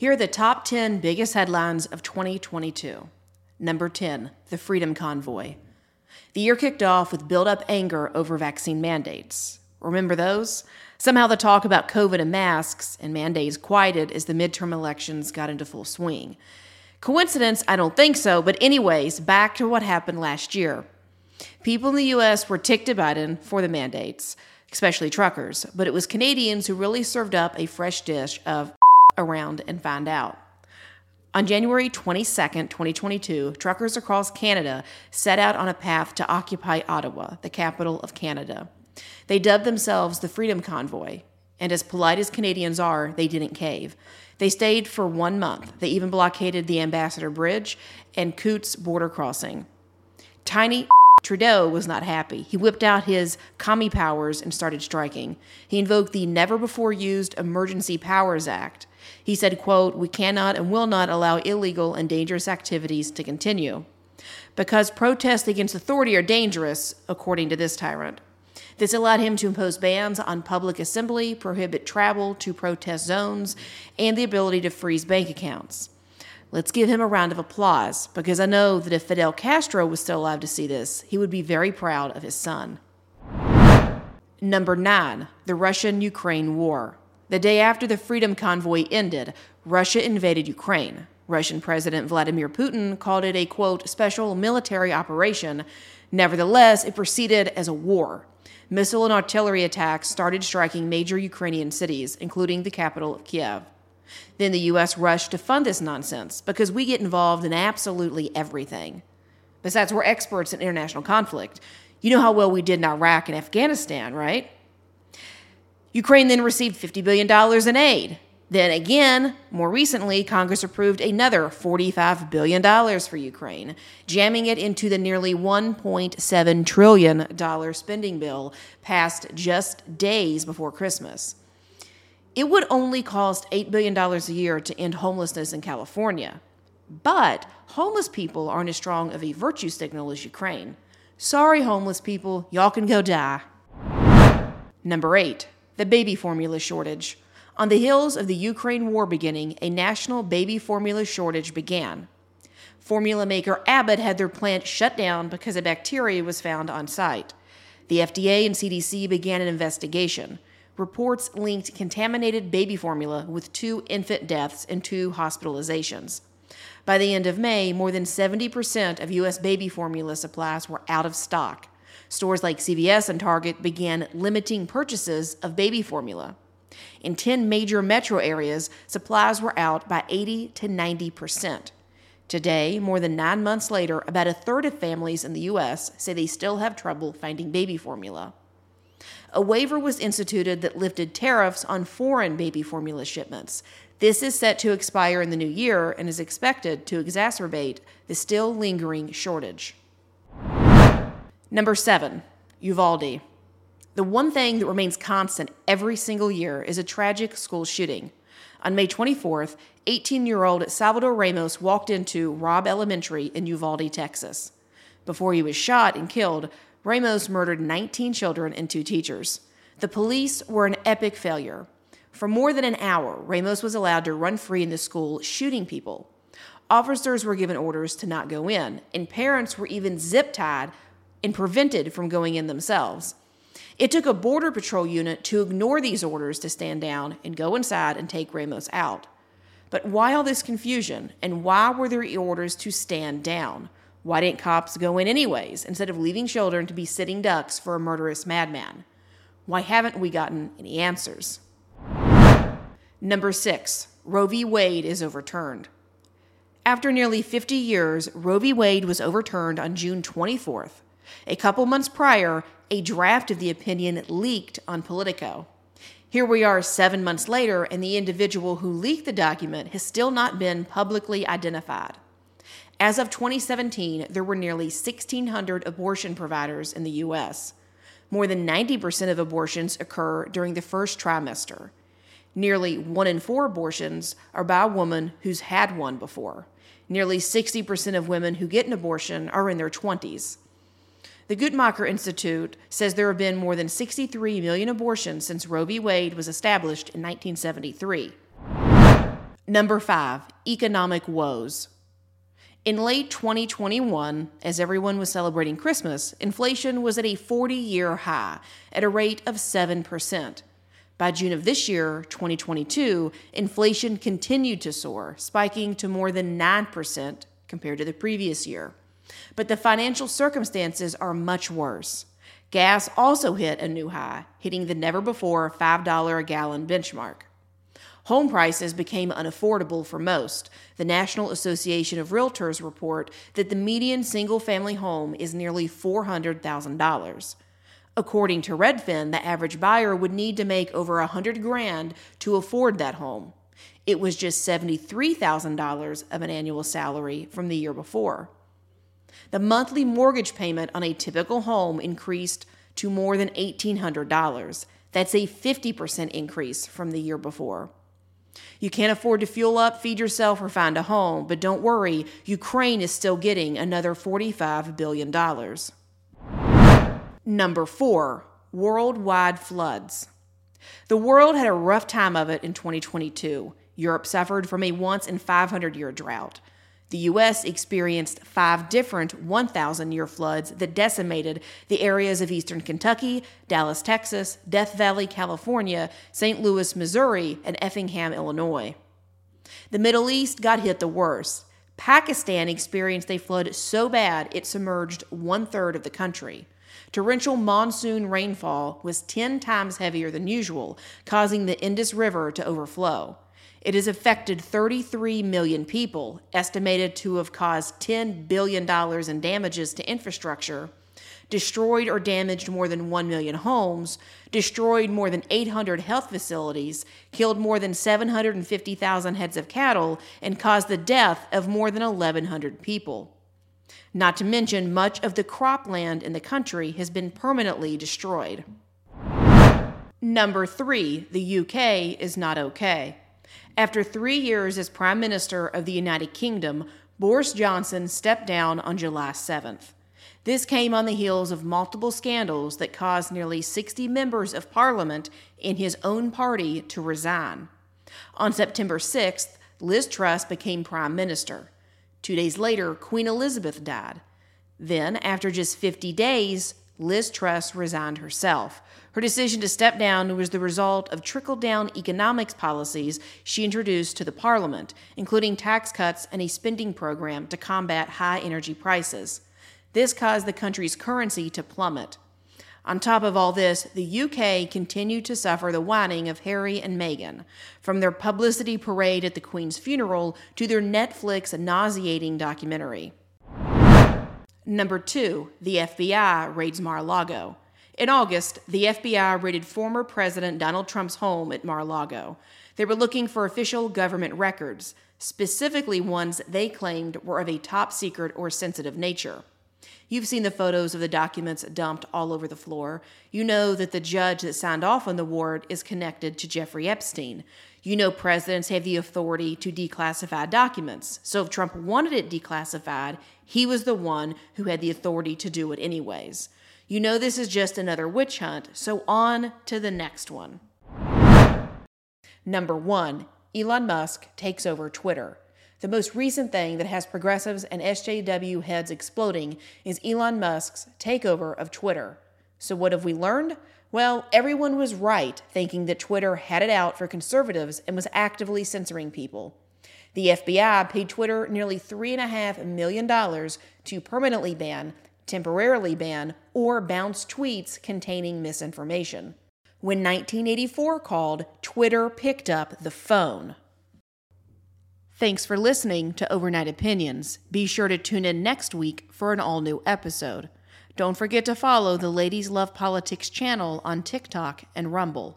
Here are the top 10 biggest headlines of 2022. Number 10, the Freedom Convoy. The year kicked off with build up anger over vaccine mandates. Remember those? Somehow the talk about COVID and masks and mandates quieted as the midterm elections got into full swing. Coincidence? I don't think so, but, anyways, back to what happened last year. People in the U.S. were ticked at Biden for the mandates, especially truckers, but it was Canadians who really served up a fresh dish of around and find out. On January 22, 2022, truckers across Canada set out on a path to occupy Ottawa, the capital of Canada. They dubbed themselves the Freedom Convoy, and as polite as Canadians are, they didn't cave. They stayed for one month. They even blockaded the Ambassador Bridge and Coutts border crossing. Tiny Trudeau was not happy. He whipped out his commie powers and started striking. He invoked the never before used Emergency Powers Act. He said, quote, "We cannot and will not allow illegal and dangerous activities to continue." Because protests against authority are dangerous, according to this tyrant. This allowed him to impose bans on public assembly, prohibit travel to protest zones, and the ability to freeze bank accounts. Let's give him a round of applause because I know that if Fidel Castro was still alive to see this, he would be very proud of his son. Number 9, the Russian Ukraine War. The day after the Freedom Convoy ended, Russia invaded Ukraine. Russian President Vladimir Putin called it a quote, special military operation. Nevertheless, it proceeded as a war. Missile and artillery attacks started striking major Ukrainian cities, including the capital of Kiev. Then the U.S. rushed to fund this nonsense because we get involved in absolutely everything. Besides, we're experts in international conflict. You know how well we did in Iraq and Afghanistan, right? Ukraine then received $50 billion in aid. Then again, more recently, Congress approved another $45 billion for Ukraine, jamming it into the nearly $1.7 trillion spending bill passed just days before Christmas. It would only cost $8 billion a year to end homelessness in California. But homeless people aren't as strong of a virtue signal as Ukraine. Sorry, homeless people, y'all can go die. Number eight, the baby formula shortage. On the heels of the Ukraine war beginning, a national baby formula shortage began. Formula maker Abbott had their plant shut down because a bacteria was found on site. The FDA and CDC began an investigation. Reports linked contaminated baby formula with two infant deaths and two hospitalizations. By the end of May, more than 70% of U.S. baby formula supplies were out of stock. Stores like CVS and Target began limiting purchases of baby formula. In 10 major metro areas, supplies were out by 80 to 90 percent. Today, more than nine months later, about a third of families in the U.S. say they still have trouble finding baby formula. A waiver was instituted that lifted tariffs on foreign baby formula shipments. This is set to expire in the new year and is expected to exacerbate the still lingering shortage. Number seven, Uvalde. The one thing that remains constant every single year is a tragic school shooting. On May 24th, 18 year old Salvador Ramos walked into Robb Elementary in Uvalde, Texas. Before he was shot and killed, Ramos murdered 19 children and two teachers. The police were an epic failure. For more than an hour, Ramos was allowed to run free in the school, shooting people. Officers were given orders to not go in, and parents were even zip tied and prevented from going in themselves. It took a Border Patrol unit to ignore these orders to stand down and go inside and take Ramos out. But why all this confusion, and why were there orders to stand down? Why didn't cops go in anyways, instead of leaving children to be sitting ducks for a murderous madman? Why haven't we gotten any answers? Number six, Roe v. Wade is overturned. After nearly 50 years, Roe v. Wade was overturned on June 24th. A couple months prior, a draft of the opinion leaked on Politico. Here we are seven months later, and the individual who leaked the document has still not been publicly identified. As of 2017, there were nearly 1,600 abortion providers in the U.S. More than 90% of abortions occur during the first trimester. Nearly one in four abortions are by a woman who's had one before. Nearly 60% of women who get an abortion are in their 20s. The Guttmacher Institute says there have been more than 63 million abortions since Roe v. Wade was established in 1973. Number five, economic woes. In late 2021, as everyone was celebrating Christmas, inflation was at a 40 year high at a rate of 7%. By June of this year, 2022, inflation continued to soar, spiking to more than 9% compared to the previous year. But the financial circumstances are much worse. Gas also hit a new high, hitting the never before $5 a gallon benchmark. Home prices became unaffordable for most. The National Association of Realtors report that the median single family home is nearly $400,000. According to Redfin, the average buyer would need to make over a 100 grand to afford that home. It was just $73,000 of an annual salary from the year before. The monthly mortgage payment on a typical home increased to more than $1,800. That's a 50% increase from the year before. You can't afford to fuel up, feed yourself, or find a home, but don't worry, Ukraine is still getting another $45 billion. Number four, worldwide floods. The world had a rough time of it in 2022. Europe suffered from a once in 500 year drought. The U.S. experienced five different 1,000 year floods that decimated the areas of eastern Kentucky, Dallas, Texas, Death Valley, California, St. Louis, Missouri, and Effingham, Illinois. The Middle East got hit the worst. Pakistan experienced a flood so bad it submerged one third of the country. Torrential monsoon rainfall was 10 times heavier than usual, causing the Indus River to overflow. It has affected 33 million people, estimated to have caused $10 billion in damages to infrastructure, destroyed or damaged more than 1 million homes, destroyed more than 800 health facilities, killed more than 750,000 heads of cattle, and caused the death of more than 1,100 people. Not to mention, much of the cropland in the country has been permanently destroyed. Number three, the UK is not okay. After three years as Prime Minister of the United Kingdom, Boris Johnson stepped down on July 7th. This came on the heels of multiple scandals that caused nearly 60 members of Parliament in his own party to resign. On September 6th, Liz Truss became Prime Minister. Two days later, Queen Elizabeth died. Then, after just 50 days, Liz Truss resigned herself. Her decision to step down was the result of trickle down economics policies she introduced to the parliament, including tax cuts and a spending program to combat high energy prices. This caused the country's currency to plummet. On top of all this, the UK continued to suffer the whining of Harry and Meghan, from their publicity parade at the Queen's funeral to their Netflix nauseating documentary. Number two, the FBI raids Mar a Lago. In August, the FBI raided former President Donald Trump's home at Mar a Lago. They were looking for official government records, specifically ones they claimed were of a top secret or sensitive nature. You've seen the photos of the documents dumped all over the floor. You know that the judge that signed off on the warrant is connected to Jeffrey Epstein. You know presidents have the authority to declassify documents. So if Trump wanted it declassified, he was the one who had the authority to do it anyways. You know this is just another witch hunt, so on to the next one. Number one, Elon Musk takes over Twitter. The most recent thing that has progressives and SJW heads exploding is Elon Musk's takeover of Twitter. So, what have we learned? Well, everyone was right thinking that Twitter had it out for conservatives and was actively censoring people. The FBI paid Twitter nearly $3.5 million to permanently ban, temporarily ban, or bounce tweets containing misinformation. When 1984 called, Twitter picked up the phone. Thanks for listening to Overnight Opinions. Be sure to tune in next week for an all new episode. Don't forget to follow the Ladies Love Politics channel on TikTok and Rumble.